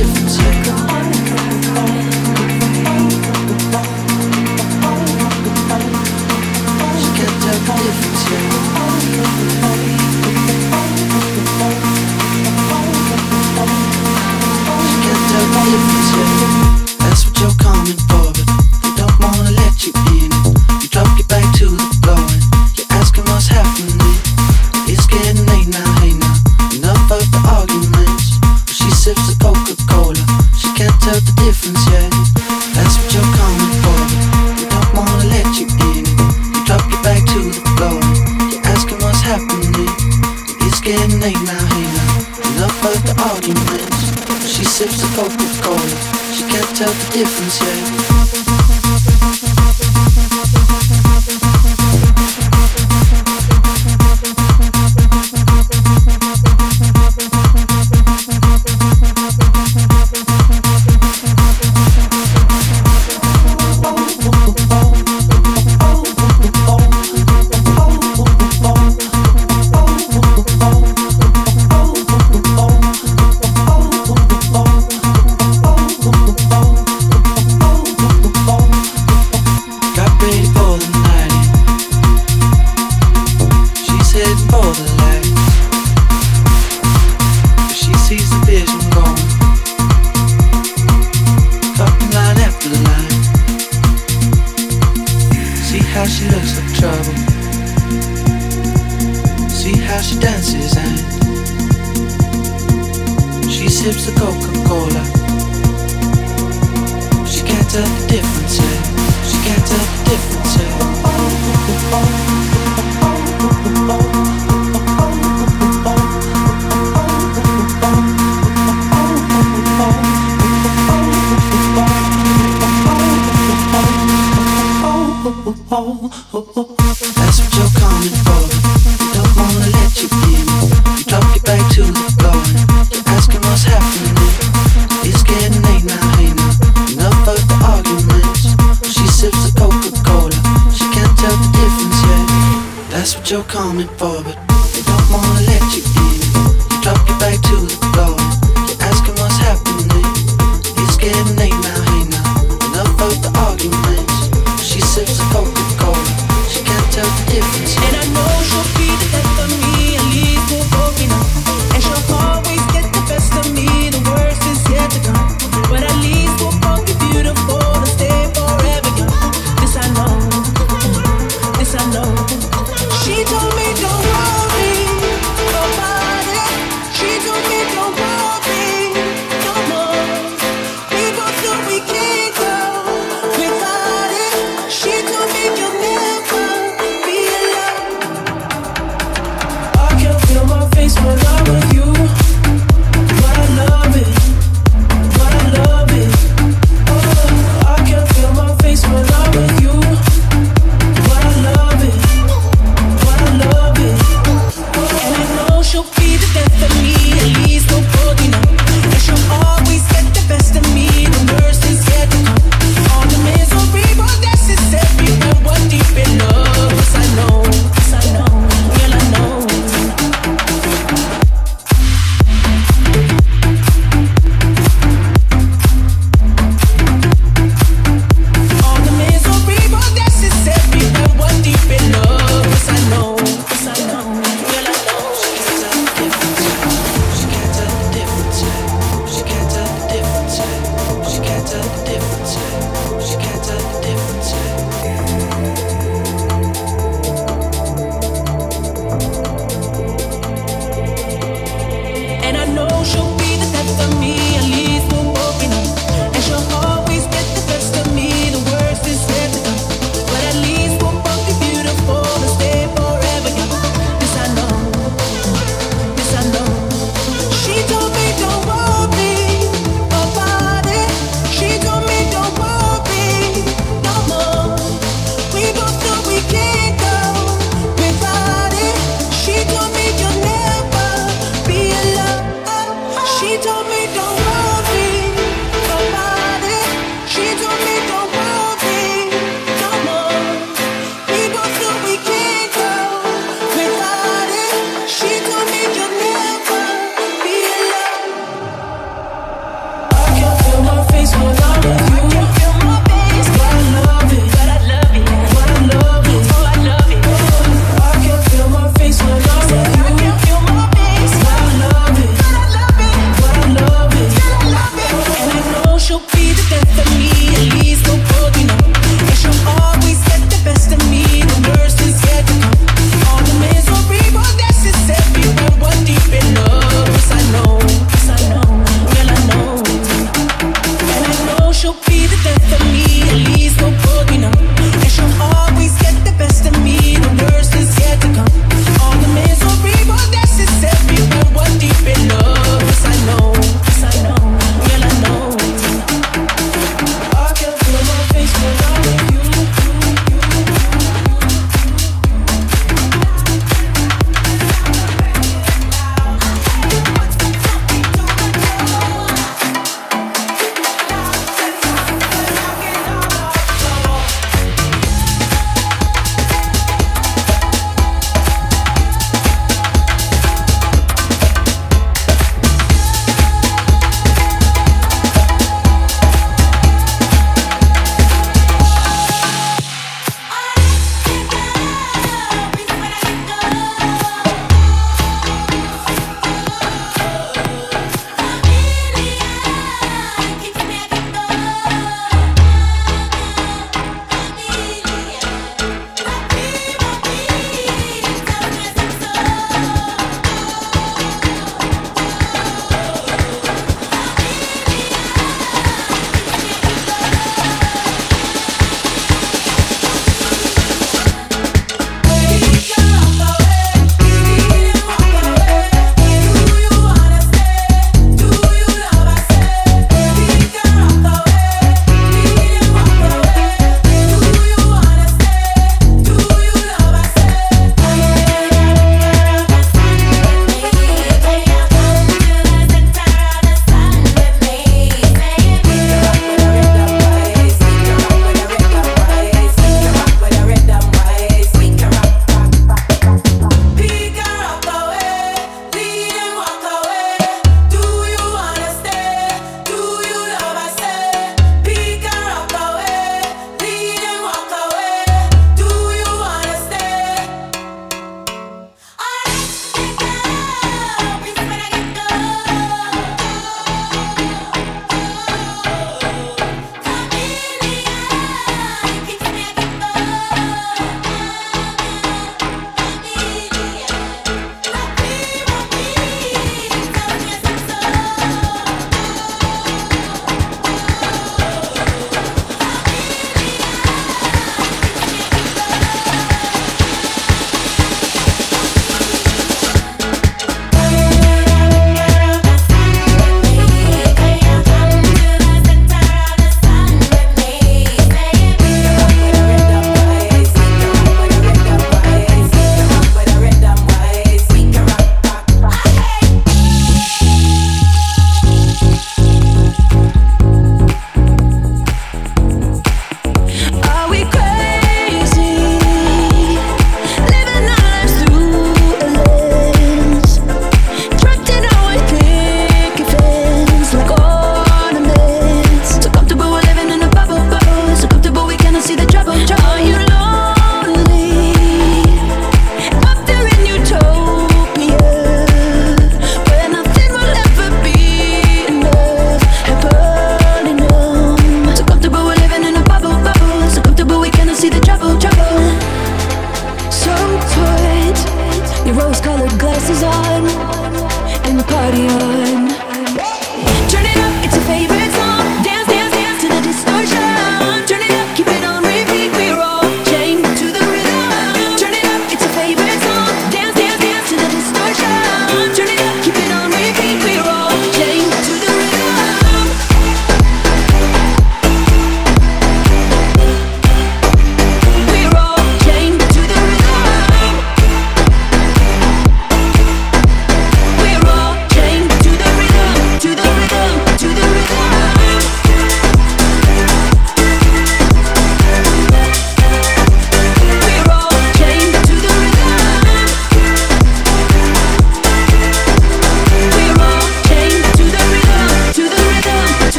difference, That's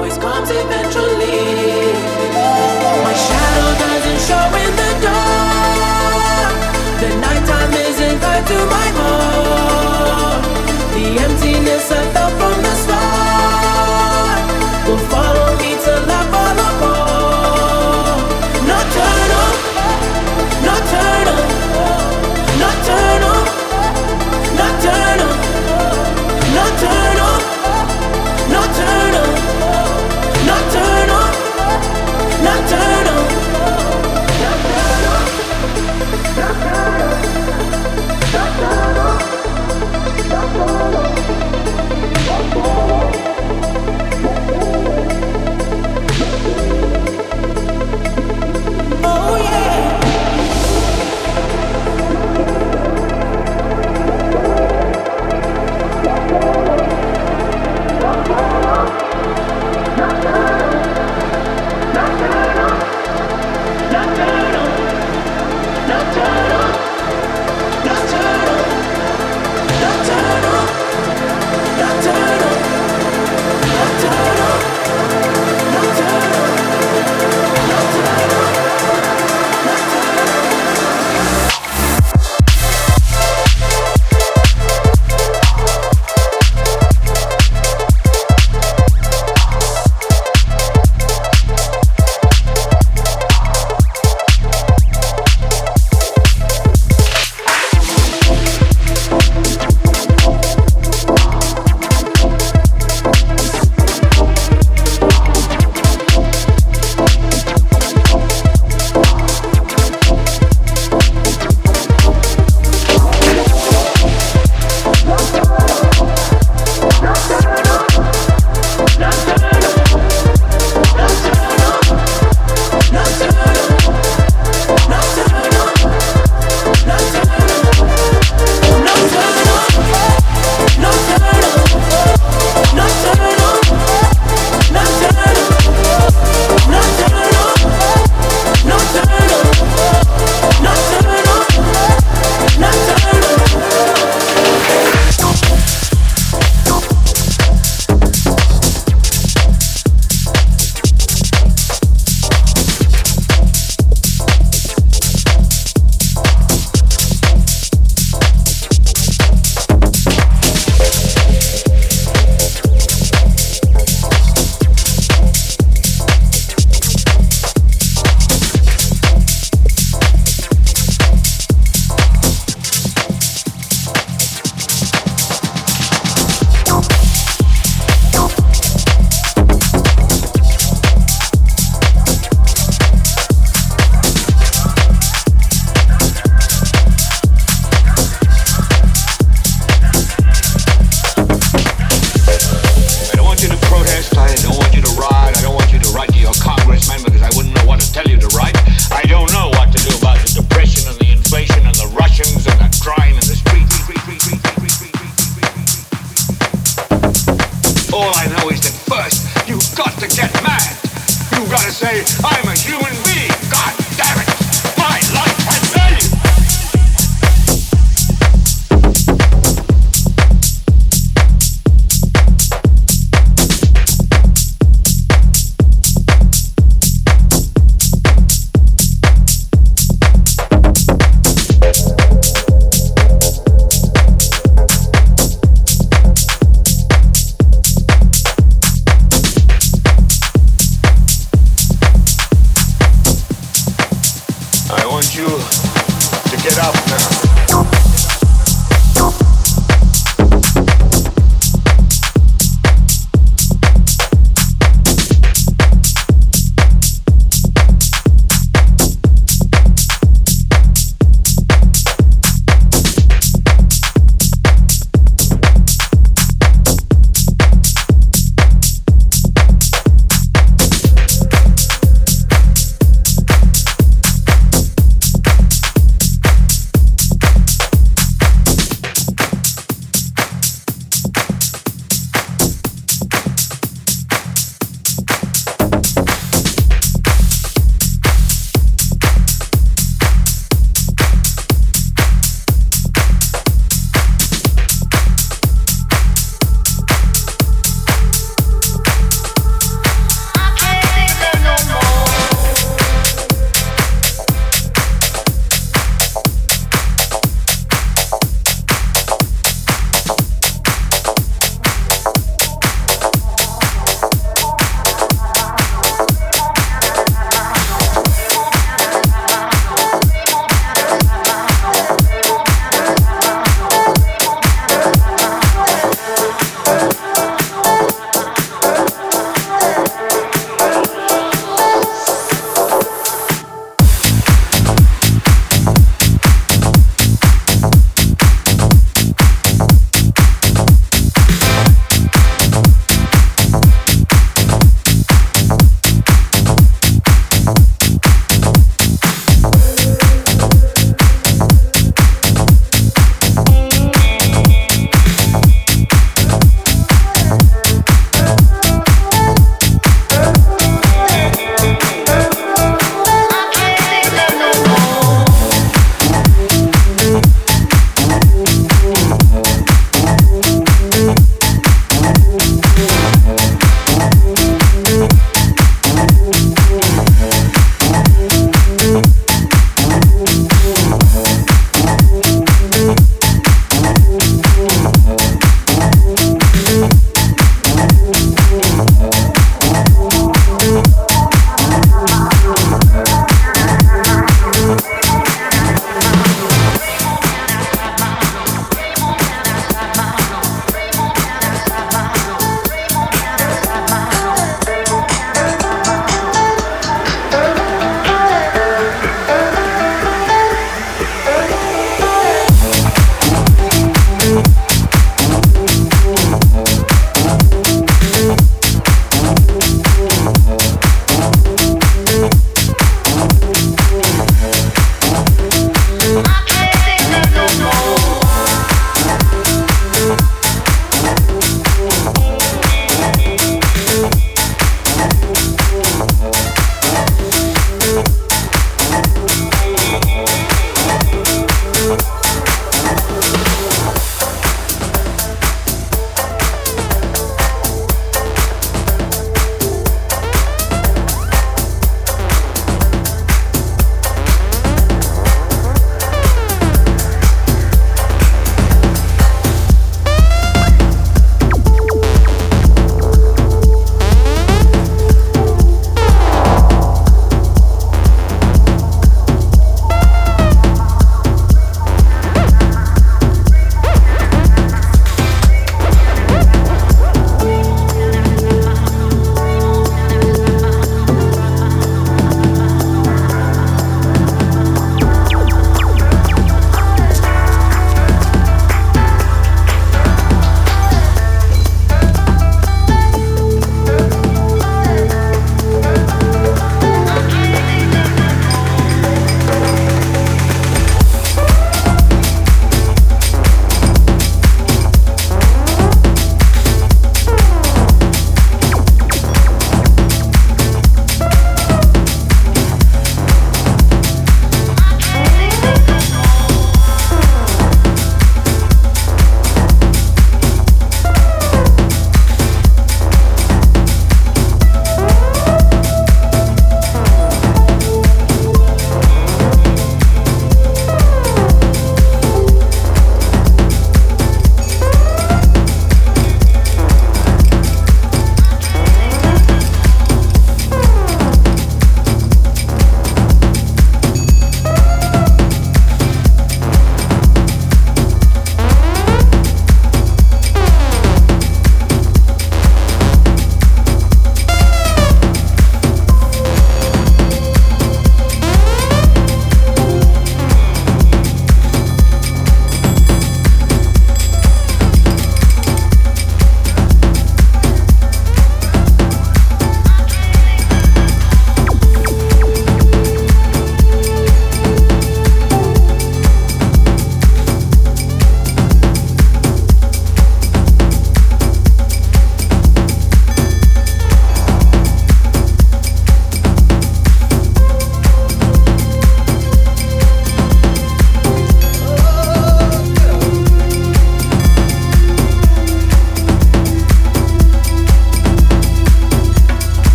always comes eventually.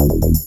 Thank